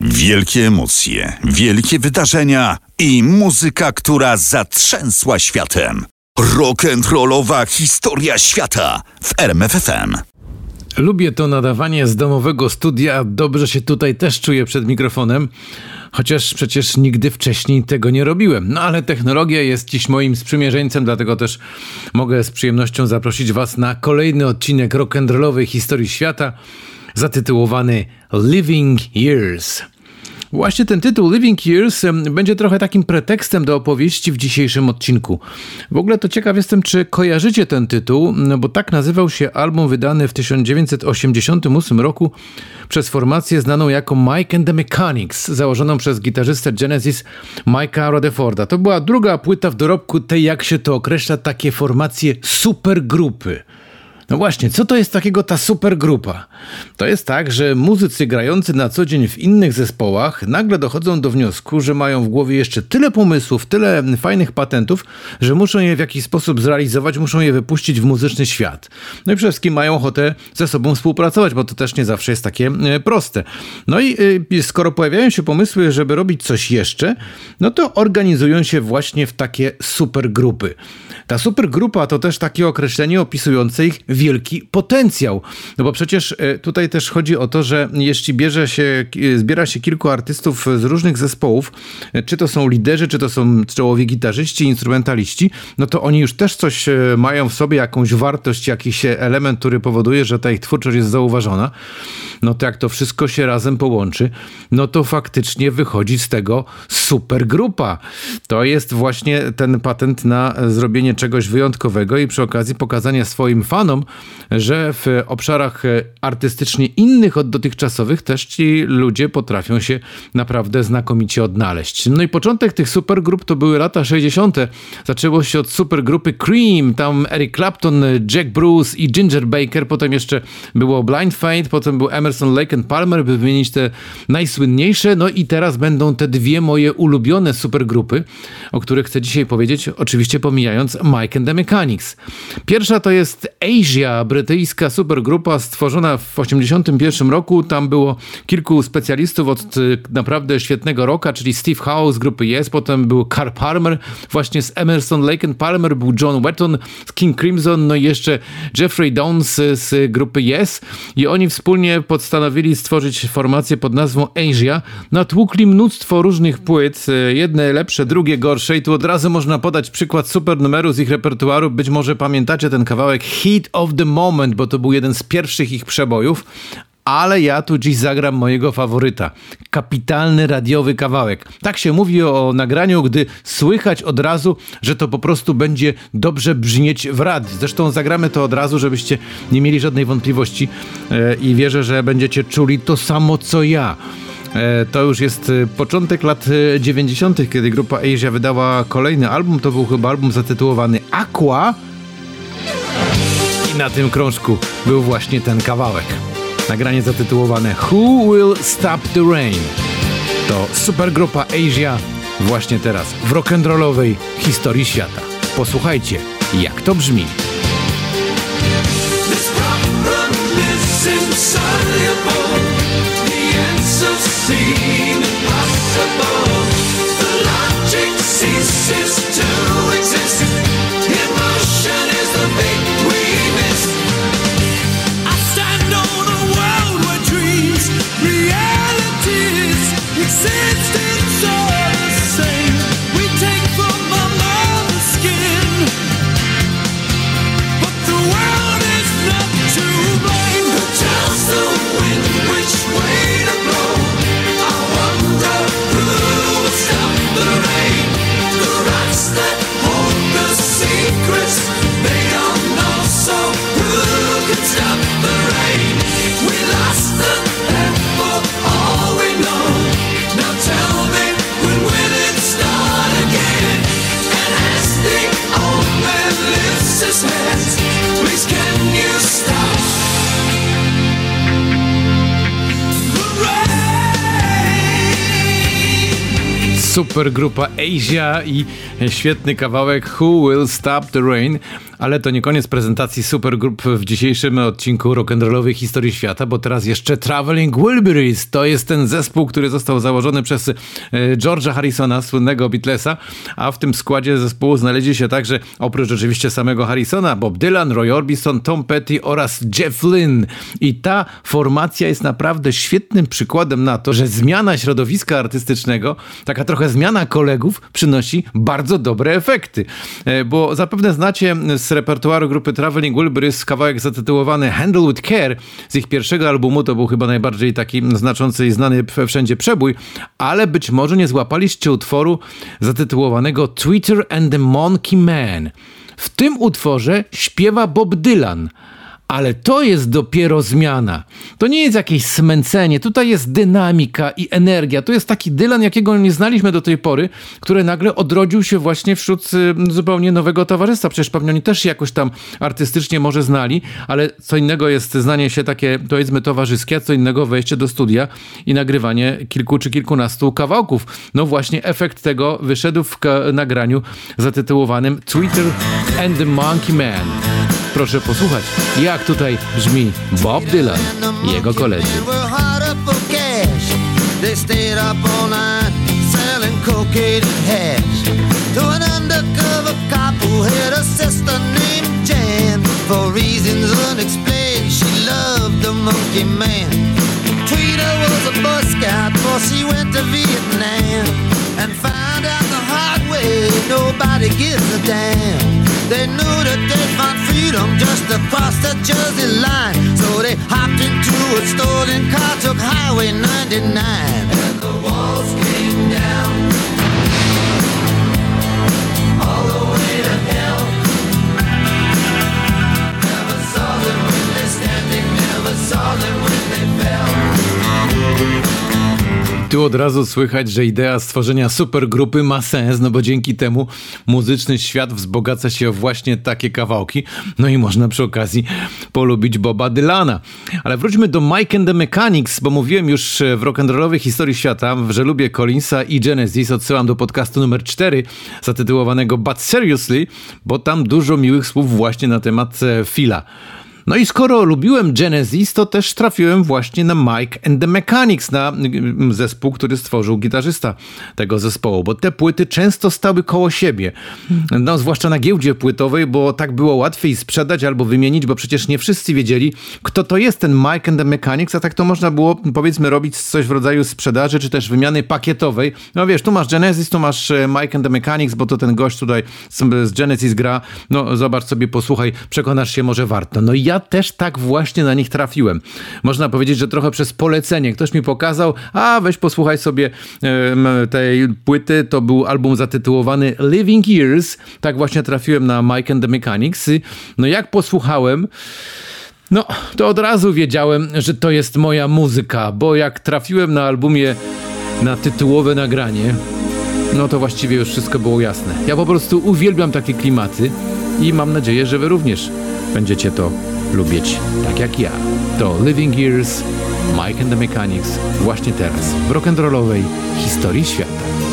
Wielkie emocje, wielkie wydarzenia i muzyka, która zatrzęsła światem. Rock'n'rollowa historia świata w RMFFM. Lubię to nadawanie z domowego studia, dobrze się tutaj też czuję przed mikrofonem, chociaż przecież nigdy wcześniej tego nie robiłem. No ale technologia jest dziś moim sprzymierzeńcem, dlatego też mogę z przyjemnością zaprosić Was na kolejny odcinek rock'n'rollowej historii świata zatytułowany Living Years. Właśnie ten tytuł Living Years będzie trochę takim pretekstem do opowieści w dzisiejszym odcinku. W ogóle to ciekaw jestem, czy kojarzycie ten tytuł, no bo tak nazywał się album wydany w 1988 roku przez formację znaną jako Mike and the Mechanics, założoną przez gitarzystę Genesis Mike'a Rutherforda. To była druga płyta w dorobku tej, jak się to określa, takie formacje supergrupy. No właśnie, co to jest takiego ta supergrupa? To jest tak, że muzycy grający na co dzień w innych zespołach nagle dochodzą do wniosku, że mają w głowie jeszcze tyle pomysłów, tyle fajnych patentów, że muszą je w jakiś sposób zrealizować, muszą je wypuścić w muzyczny świat. No i przede wszystkim mają ochotę ze sobą współpracować, bo to też nie zawsze jest takie e, proste. No i e, skoro pojawiają się pomysły, żeby robić coś jeszcze, no to organizują się właśnie w takie supergrupy. Ta supergrupa to też takie określenie opisujące ich wielki potencjał. No bo przecież e, tutaj też chodzi o to, że jeśli bierze się, zbiera się kilku artystów z różnych zespołów, e, czy to są liderzy, czy to są czołowi gitarzyści, instrumentaliści, no to oni już też coś e, mają w sobie, jakąś wartość, jakiś element, który powoduje, że ta ich twórczość jest zauważona. No to jak to wszystko się razem połączy, no to faktycznie wychodzi z tego supergrupa. To jest właśnie ten patent na zrobienie czegoś wyjątkowego i przy okazji pokazania swoim fanom, że w obszarach artystycznie innych od dotychczasowych też ci ludzie potrafią się naprawdę znakomicie odnaleźć. No i początek tych supergrup to były lata 60. Zaczęło się od supergrupy Cream, tam Eric Clapton, Jack Bruce i Ginger Baker, potem jeszcze było Blind Faith, potem był Emerson, Lake and Palmer, by wymienić te najsłynniejsze, no i teraz będą te dwie moje ulubione supergrupy, o których chcę dzisiaj powiedzieć, oczywiście pomijając Mike and the Mechanics. Pierwsza to jest Asia, brytyjska supergrupa stworzona w 1981 roku. Tam było kilku specjalistów od y, naprawdę świetnego roka, czyli Steve Howe z grupy Yes, potem był Carl Palmer, właśnie z Emerson, Lake and Palmer był John Wetton z King Crimson, no i jeszcze Jeffrey Downs z grupy Yes i oni wspólnie postanowili stworzyć formację pod nazwą Asia. Natłukli mnóstwo różnych płyt, y, jedne lepsze, drugie gorsze i tu od razu można podać przykład super numeru z ich repertuaru. Być może pamiętacie ten kawałek Heat of the Moment, bo to był jeden z pierwszych ich przebojów, ale ja tu dziś zagram mojego faworyta. Kapitalny radiowy kawałek. Tak się mówi o nagraniu, gdy słychać od razu, że to po prostu będzie dobrze brzmieć w radiu. Zresztą zagramy to od razu, żebyście nie mieli żadnej wątpliwości e, i wierzę, że będziecie czuli to samo co ja. E, to już jest e, początek lat 90., kiedy grupa Asia wydała kolejny album. To był chyba album zatytułowany Aqua. Na tym krążku był właśnie ten kawałek. Nagranie zatytułowane Who Will Stop the Rain? To supergrupa Asia właśnie teraz w rock'n'rollowej historii świata. Posłuchajcie, jak to brzmi. ceases pezzo supergrupa Asia i świetny kawałek Who Will Stop the Rain. Ale to nie koniec prezentacji supergrup w dzisiejszym odcinku rock'n'rollowej historii świata, bo teraz jeszcze Traveling Wilburys. To jest ten zespół, który został założony przez e, George'a Harrisona, słynnego Beatlesa, a w tym składzie zespołu znaleźli się także, oprócz oczywiście samego Harrisona, Bob Dylan, Roy Orbison, Tom Petty oraz Jeff Lynne. I ta formacja jest naprawdę świetnym przykładem na to, że zmiana środowiska artystycznego, taka trochę zmiana kolegów, przynosi bardzo dobre efekty. E, bo zapewne znacie z repertuaru grupy Traveling Wilburys kawałek zatytułowany Handle with Care z ich pierwszego albumu. To był chyba najbardziej taki znaczący i znany wszędzie przebój, ale być może nie złapaliście utworu zatytułowanego Twitter and the Monkey Man. W tym utworze śpiewa Bob Dylan. Ale to jest dopiero zmiana. To nie jest jakieś smęcenie, tutaj jest dynamika i energia. To jest taki Dylan, jakiego nie znaliśmy do tej pory, który nagle odrodził się właśnie wśród y, zupełnie nowego towarzystwa. Przecież pewnie oni też się jakoś tam artystycznie może znali, ale co innego jest znanie się takie, powiedzmy, towarzyskie, a co innego wejście do studia i nagrywanie kilku czy kilkunastu kawałków. No właśnie efekt tego wyszedł w nagraniu zatytułowanym Twitter and the Monkey Man. Proszę posłuchać, jak tutaj brzmi Bob Dylan i jego koledzy. For reasons unexplained she loved the monkey man. Tweeter was a Scout before she went to Vietnam And found out the hard way nobody gives a damn They knew that they'd find freedom just across the Jersey line. So they hopped into a stolen car, took Highway 99. And the walls came down. Tu od razu słychać, że idea stworzenia supergrupy ma sens, no bo dzięki temu muzyczny świat wzbogaca się o właśnie takie kawałki. No i można przy okazji polubić Boba Dylana. Ale wróćmy do Mike and the Mechanics, bo mówiłem już w rock'n'rollowej historii świata, że lubię Collinsa i Genesis. Odsyłam do podcastu numer 4 zatytułowanego But Seriously, bo tam dużo miłych słów właśnie na temat e, Phila. No i skoro lubiłem Genesis, to też trafiłem właśnie na Mike and the Mechanics, na mm, zespół, który stworzył gitarzysta tego zespołu, bo te płyty często stały koło siebie. No, zwłaszcza na giełdzie płytowej, bo tak było łatwiej sprzedać albo wymienić, bo przecież nie wszyscy wiedzieli, kto to jest ten Mike and the Mechanics, a tak to można było, powiedzmy, robić coś w rodzaju sprzedaży, czy też wymiany pakietowej. No wiesz, tu masz Genesis, tu masz e, Mike and the Mechanics, bo to ten gość tutaj z Genesis gra, no zobacz sobie, posłuchaj, przekonasz się, może warto. No i ja też tak właśnie na nich trafiłem. Można powiedzieć, że trochę przez polecenie. Ktoś mi pokazał, a weź posłuchaj sobie tej płyty. To był album zatytułowany Living Years. Tak właśnie trafiłem na Mike and the Mechanics. No jak posłuchałem, no, to od razu wiedziałem, że to jest moja muzyka, bo jak trafiłem na albumie na tytułowe nagranie, no to właściwie już wszystko było jasne. Ja po prostu uwielbiam takie klimaty i mam nadzieję, że wy również będziecie to lubić tak jak ja. To Living Years, Mike and the Mechanics właśnie teraz w rock'n'rollowej historii świata.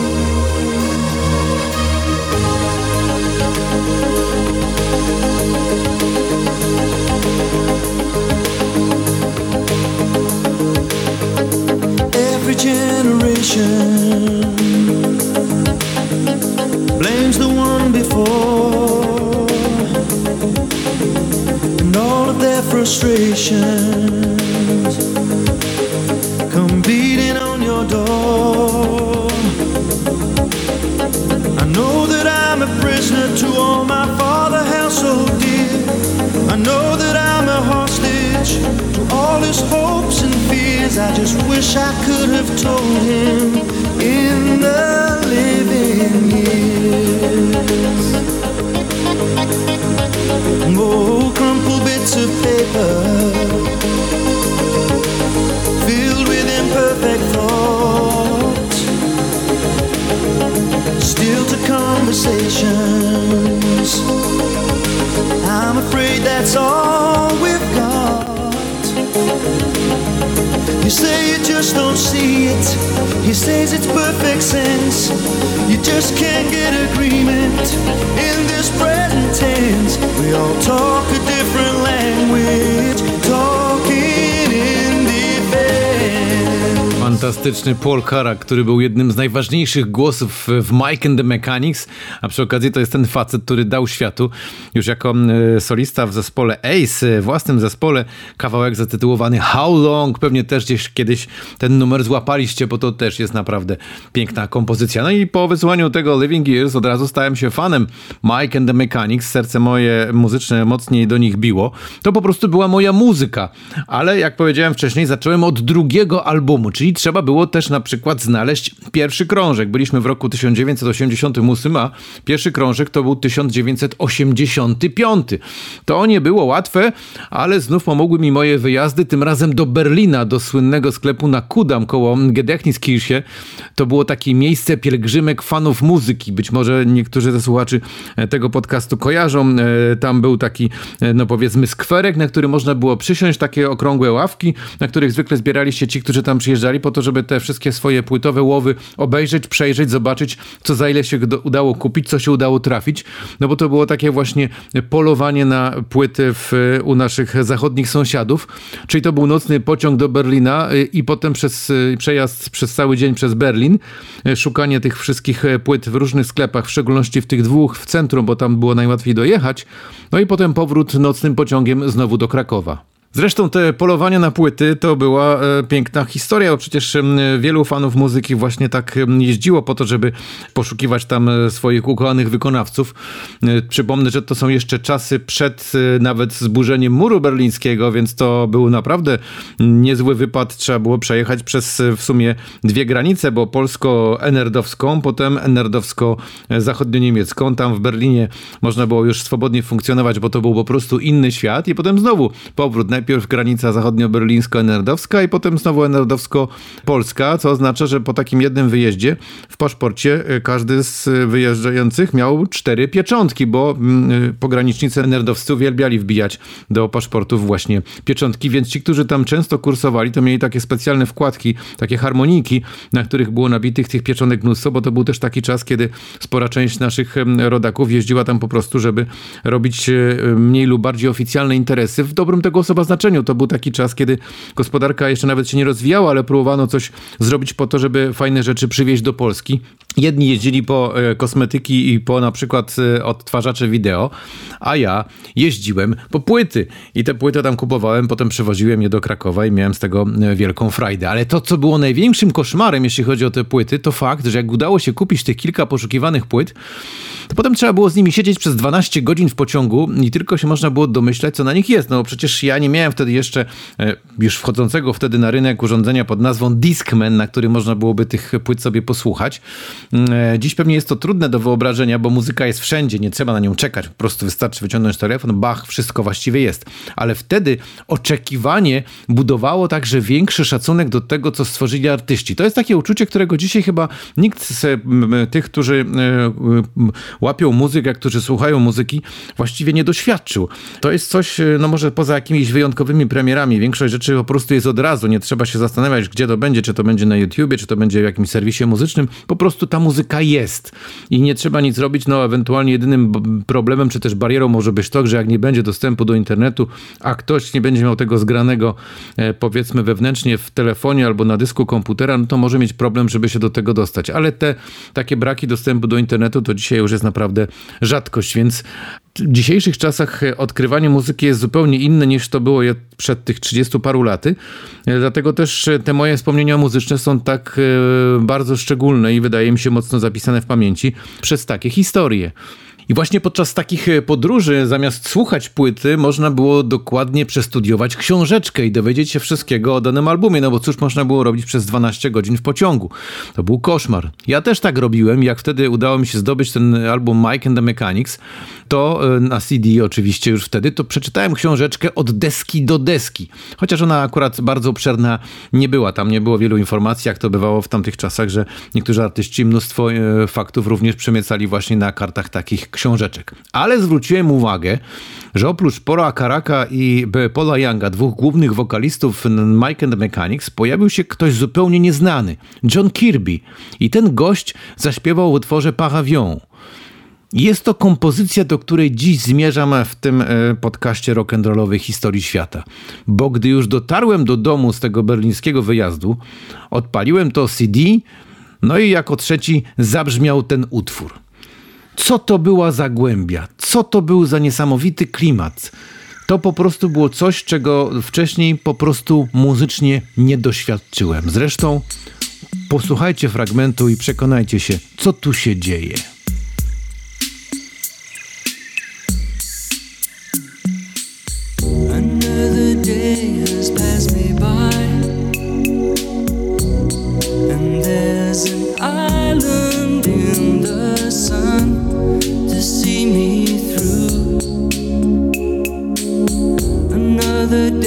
Frustrations come beating on your door. I know that I'm a prisoner to all my father held so dear. I know that I'm a hostage to all his hopes and fears. I just wish I could have told him in the living years. Oh, bits of paper filled with imperfect thoughts, still to conversations. I'm afraid that's all we've got. You say you just don't see it He says it's perfect sense. You just can't get agreement in this present tense. We all talk a different with Fantastyczny Paul Carrack, który był jednym z najważniejszych głosów w Mike and the Mechanics, a przy okazji to jest ten facet, który dał światu już jako e, solista w zespole Ace, e, własnym zespole, kawałek zatytułowany How Long, pewnie też gdzieś kiedyś ten numer złapaliście, bo to też jest naprawdę piękna kompozycja. No i po wysłuchaniu tego Living Years od razu stałem się fanem Mike and the Mechanics, serce moje muzyczne mocniej do nich biło. To po prostu była moja muzyka, ale jak powiedziałem wcześniej, zacząłem od drugiego albumu, czyli trzeba było też na przykład znaleźć pierwszy krążek. Byliśmy w roku 1988, a pierwszy krążek to był 1985. To nie było łatwe, ale znów pomogły mi moje wyjazdy, tym razem do Berlina, do słynnego sklepu na Kudam koło Gedächtniskirche. To było takie miejsce pielgrzymek fanów muzyki. Być może niektórzy ze słuchaczy e, tego podcastu kojarzą. E, Tam był taki, e, no powiedzmy, skwerek, na który można było przysiąść, takie okrągłe ławki, na których zwykle zbierali się ci, którzy tam przyjeżdżali po to, żeby te wszystkie swoje płytowe łowy obejrzeć, przejrzeć, zobaczyć, co za ile się udało kupić, co się udało trafić. No bo to było takie właśnie polowanie na płyty w, u naszych zachodnich sąsiadów. Czyli to był nocny pociąg do Berlina y, i potem przez y, przejazd przez cały dzień przez Berlin, y, szukanie tych wszystkich płyt w różnych sklepach, w szczególności w tych dwóch w centrum, bo tam było najłatwiej dojechać. No i potem powrót nocnym pociągiem znowu do Krakowa. Zresztą te polowania na płyty to była e, piękna historia, bo przecież wielu fanów muzyki właśnie tak jeździło po to, żeby poszukiwać tam e, swoich ukochanych wykonawców. E, Przypomnę, że to są jeszcze czasy przed nawet zburzeniem muru berlińskiego, więc to był naprawdę niezły wypad. Trzeba było przejechać przez w sumie dwie granice, bo polsko-enerdowską, potem enerdowsko-zachodnio-niemiecką. Tam w Berlinie można było już swobodnie funkcjonować, bo to był po prostu inny świat i potem znowu powrót. Najpierw granica zachodnio-berlińsko-enerdowska i potem znowu enerdowsko-polska, co oznacza, że po takim jednym wyjeździe w paszporcie e, każdy z e, wyjeżdżających miał cztery pieczątki, bo mm, e, pogranicznicy enerdowscy uwielbiali wbijać do paszportów właśnie pieczątki, więc ci, którzy tam często kursowali, to mieli takie specjalne wkładki, takie harmonijki, na których było nabitych tych pieczątek mnóstwo, bo to był też taki czas, kiedy spora część naszych rodaków jeździła tam po prostu, żeby robić mniej lub bardziej oficjalne interesy w dobrym tego słowa znaczeniu. To był taki czas, kiedy gospodarka jeszcze nawet się nie rozwijała, ale próbowano coś zrobić po to, żeby fajne rzeczy przywieźć do Polski. Jedni jeździli po e, kosmetyki i po na przykład e, odtwarzacze wideo, a ja jeździłem po płyty i te płyty tam kupowałem, potem przywoziłem je do Krakowa i miałem z tego e, wielką frajdę. Ale to, co było największym koszmarem, jeśli chodzi o te płyty, to fakt, że jak udało się kupić tych kilka poszukiwanych płyt, to potem trzeba było z nimi siedzieć przez 12 godzin w pociągu i tylko się można było domyślać, co na nich jest. No przecież ja nie miałem wtedy jeszcze e, już wchodzącego wtedy na rynek urządzenia pod nazwą Discman, na którym można byłoby tych płyt sobie posłuchać. E, Dziś pewnie jest to trudne do wyobrażenia, bo muzyka jest wszędzie, nie trzeba na nią czekać, po prostu wystarczy wyciągnąć telefon, bach, wszystko właściwie jest. Ale wtedy oczekiwanie budowało także większy szacunek do tego, co stworzyli artyści. To jest takie uczucie, którego dzisiaj chyba nikt z m, tych, którzy e, łapią muzykę, którzy słuchają muzyki, właściwie nie doświadczył. To jest coś, e, no może poza jakimiś wyjątkowymi premierami, większość rzeczy po prostu jest od razu, nie trzeba się zastanawiać, gdzie to będzie, czy to będzie na YouTubie, czy to będzie w jakimś serwisie muzycznym, po prostu ta muzyka jest. I nie trzeba nic robić, no ewentualnie jedynym problemem, czy też barierą może być to, że jak nie będzie dostępu do internetu, a ktoś nie będzie miał tego zgranego, e, powiedzmy wewnętrznie w telefonie albo na dysku komputera, no to może mieć problem, żeby się do tego dostać, ale te takie braki dostępu do internetu to dzisiaj już jest naprawdę rzadkość, więc w dzisiejszych czasach odkrywanie muzyki jest zupełnie inne niż to było je przed tych 30 paru laty. E, Dlatego też e, te moje wspomnienia muzyczne są tak e, bardzo szczególne i wydaje mi się mocno zapisane w pamięci przez takie historie. I właśnie podczas takich e, podróży, zamiast słuchać płyty, można było dokładnie przestudiować książeczkę i dowiedzieć się wszystkiego o danym albumie, no bo cóż można było robić przez 12 godzin w pociągu. To był koszmar. Ja też tak robiłem, jak wtedy udało mi się zdobyć ten album Mike and the Mechanics, to e, na CD oczywiście już wtedy, to przeczytałem książeczkę od deski do deski. Chociaż ona akurat bardzo obszerna nie była, tam nie było wielu informacji, jak to bywało w tamtych czasach, że niektórzy artyści mnóstwo e, faktów również przemiecali właśnie na kartach takich książeczek. Ale zwróciłem uwagę, że oprócz Paula Karaka i Paula Younga, dwóch głównych wokalistów Mike and the Mechanics, pojawił się ktoś zupełnie nieznany, John Kirby. I ten gość zaśpiewał w utworze Paravion. Jest to kompozycja, do której dziś zmierzam w tym e, podcaście rock'n'rollowej historii świata. Bo gdy już dotarłem do domu z tego berlińskiego wyjazdu, odpaliłem to CD, no i jako trzeci zabrzmiał ten utwór. Co to była za głębia? Co to był za niesamowity klimat? To po prostu było coś, czego wcześniej po prostu muzycznie nie doświadczyłem. Zresztą posłuchajcie fragmentu i przekonajcie się, co tu się dzieje. the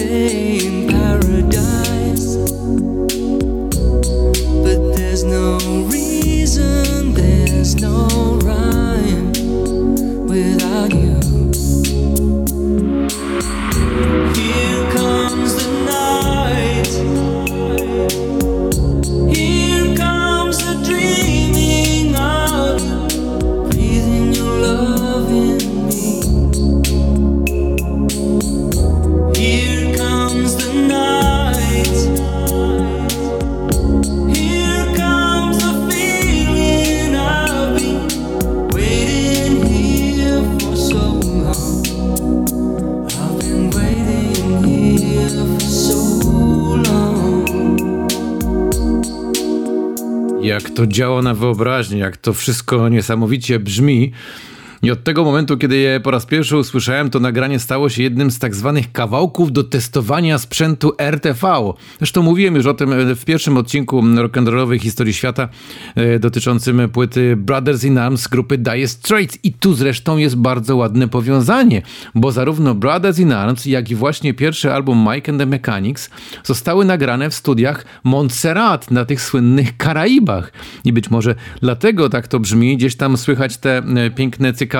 to działa na wyobraźnię, jak to wszystko niesamowicie brzmi. I od tego momentu, kiedy je po raz pierwszy usłyszałem, to nagranie stało się jednym z tak zwanych kawałków do testowania sprzętu RTV. Zresztą mówiłem już o tym e, w pierwszym odcinku rock'n'rollowej historii świata e, dotyczącym płyty Brothers in Arms grupy Dire Straits. I tu zresztą jest bardzo ładne powiązanie, bo zarówno Brothers in Arms, jak i właśnie pierwszy album Mike and the Mechanics zostały nagrane w studiach Montserrat na tych słynnych Karaibach. I być może dlatego tak to brzmi, gdzieś tam słychać te e, piękne cykady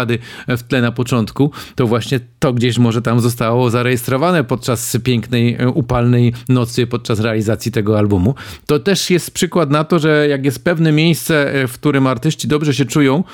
w tle na początku, to właśnie to gdzieś może tam zostało zarejestrowane podczas pięknej, e, upalnej nocy, podczas realizacji tego albumu. To też jest przykład na to, że jak jest pewne miejsce, e, w którym artyści dobrze się czują,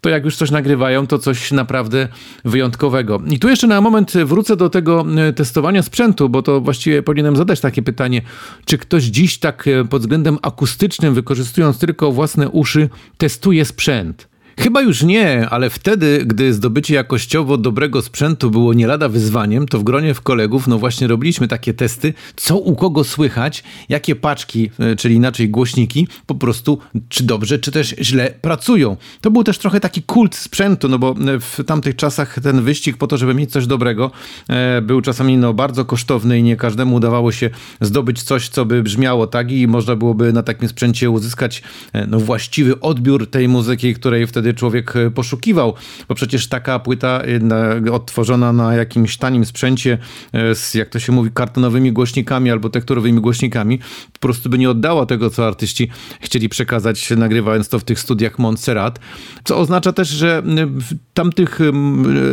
to jak już coś nagrywają, to coś naprawdę wyjątkowego. I tu jeszcze na moment wrócę do tego e, testowania sprzętu, bo to właściwie powinienem zadać takie pytanie, czy ktoś dziś tak pod względem akustycznym, wykorzystując tylko własne uszy, testuje sprzęt? Chyba już nie, ale wtedy, gdy zdobycie jakościowo dobrego sprzętu było nie lada wyzwaniem, to w gronie w kolegów, no właśnie robiliśmy takie testy, co u kogo słychać, jakie paczki, e, czyli inaczej głośniki, po prostu czy dobrze, czy też źle pracują. To był też trochę taki kult sprzętu, no bo e, w tamtych czasach ten wyścig po to, żeby mieć coś dobrego, e, był czasami no bardzo kosztowny i nie każdemu udawało się zdobyć coś, co by brzmiało tak i można byłoby na takim sprzęcie uzyskać no właściwy odbiór tej muzyki, której wtedy człowiek e, poszukiwał, bo przecież taka płyta e, na- odtworzona na jakimś tanim sprzęcie e, z, jak to się mówi, kartonowymi głośnikami albo tekturowymi głośnikami, po prostu by nie oddała tego, co artyści chcieli przekazać, nagrywając to w tych studiach Montserrat, co oznacza też, że w tamtych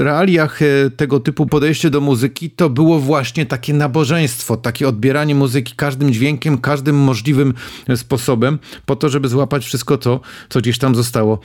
realiach tego typu podejście do muzyki to było właśnie takie nabożeństwo, takie odbieranie muzyki każdym dźwiękiem, każdym możliwym sposobem, po to, żeby złapać wszystko to, co gdzieś tam zostało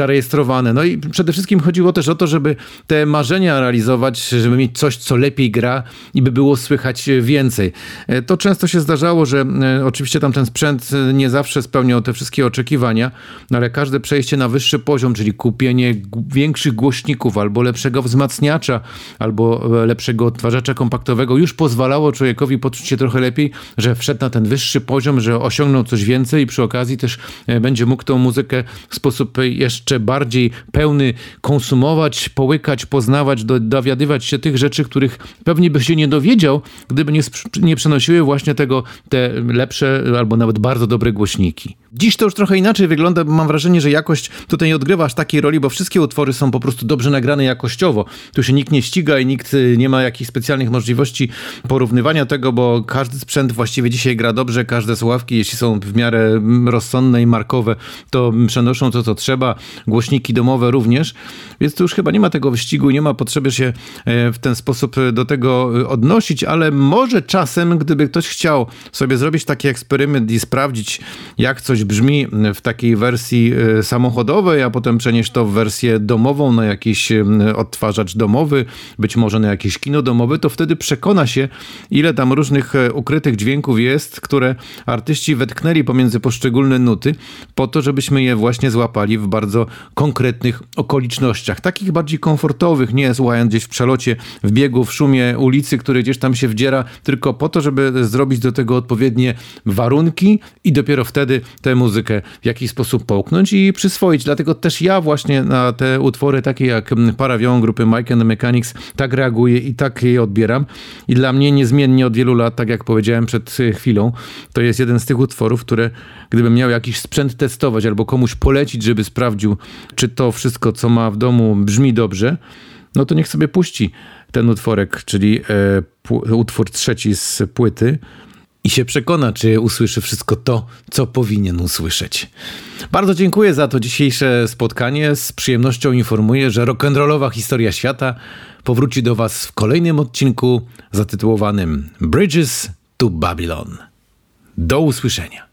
zarejestrowane. No i przede wszystkim chodziło też o to, żeby te marzenia realizować, żeby mieć coś, co lepiej gra i by było słychać więcej. E, To często się zdarzało, że e, oczywiście tam ten sprzęt e, nie zawsze spełniał te wszystkie oczekiwania, no ale każde przejście na wyższy poziom, czyli kupienie większych głośników albo lepszego wzmacniacza, albo lepszego odtwarzacza kompaktowego już pozwalało człowiekowi poczuć się trochę lepiej, że wszedł na ten wyższy poziom, że osiągnął coś więcej i przy okazji też będzie mógł tą muzykę w sposób e, jeszcze bardziej pełny konsumować, połykać, poznawać, do, dowiadywać się tych rzeczy, których pewnie by się nie dowiedział, gdyby nie, nie przenosiły właśnie tego te lepsze albo nawet bardzo dobre głośniki. Dziś to już trochę inaczej wygląda, bo mam wrażenie, że jakość tutaj nie odgrywa aż takiej roli, bo wszystkie utwory są po prostu dobrze nagrane jakościowo. Tu się nikt nie ściga i nikt y, nie ma jakichś specjalnych możliwości porównywania tego, bo każdy sprzęt właściwie dzisiaj gra dobrze, każde słuchawki, jeśli są w miarę mm, rozsądne i markowe, to przenoszą to, co trzeba. Głośniki domowe również, więc tu już chyba nie ma tego wyścigu, nie ma potrzeby się e, w ten sposób do tego e, odnosić, ale może czasem, gdyby ktoś chciał sobie zrobić taki eksperyment i sprawdzić, jak coś brzmi w takiej wersji e, samochodowej, a potem przenieść to w wersję domową na jakiś odtwarzacz domowy, być może na jakieś kino domowe, to wtedy przekona się, ile tam różnych ukrytych dźwięków jest, które artyści wetknęli pomiędzy poszczególne nuty, po to, żebyśmy je właśnie złapali w bardzo konkretnych okolicznościach, takich bardziej komfortowych, nie słuchając gdzieś w przelocie, w biegu, w szumie ulicy, który gdzieś tam się wdziera, tylko po to, żeby zrobić do tego odpowiednie warunki i dopiero wtedy tę muzykę w jakiś sposób połknąć i przyswoić. Dlatego też ja właśnie na te utwory takie jak Parawion grupy Mike and the Mechanics tak reaguję i tak je odbieram. I dla mnie niezmiennie od wielu lat, tak jak powiedziałem przed chwilą, to jest jeden z tych utworów, które gdybym miał jakiś sprzęt testować albo komuś polecić, żeby sprawdził, czy to wszystko, co ma w domu brzmi dobrze, no to niech sobie puści ten utworek, czyli e, utwór trzeci z płyty i się przekona, czy usłyszy wszystko to, co powinien usłyszeć. Bardzo dziękuję za to dzisiejsze spotkanie. Z przyjemnością informuję, że rock'n'rollowa historia świata powróci do Was w kolejnym odcinku zatytułowanym Bridges to Babylon. Do usłyszenia.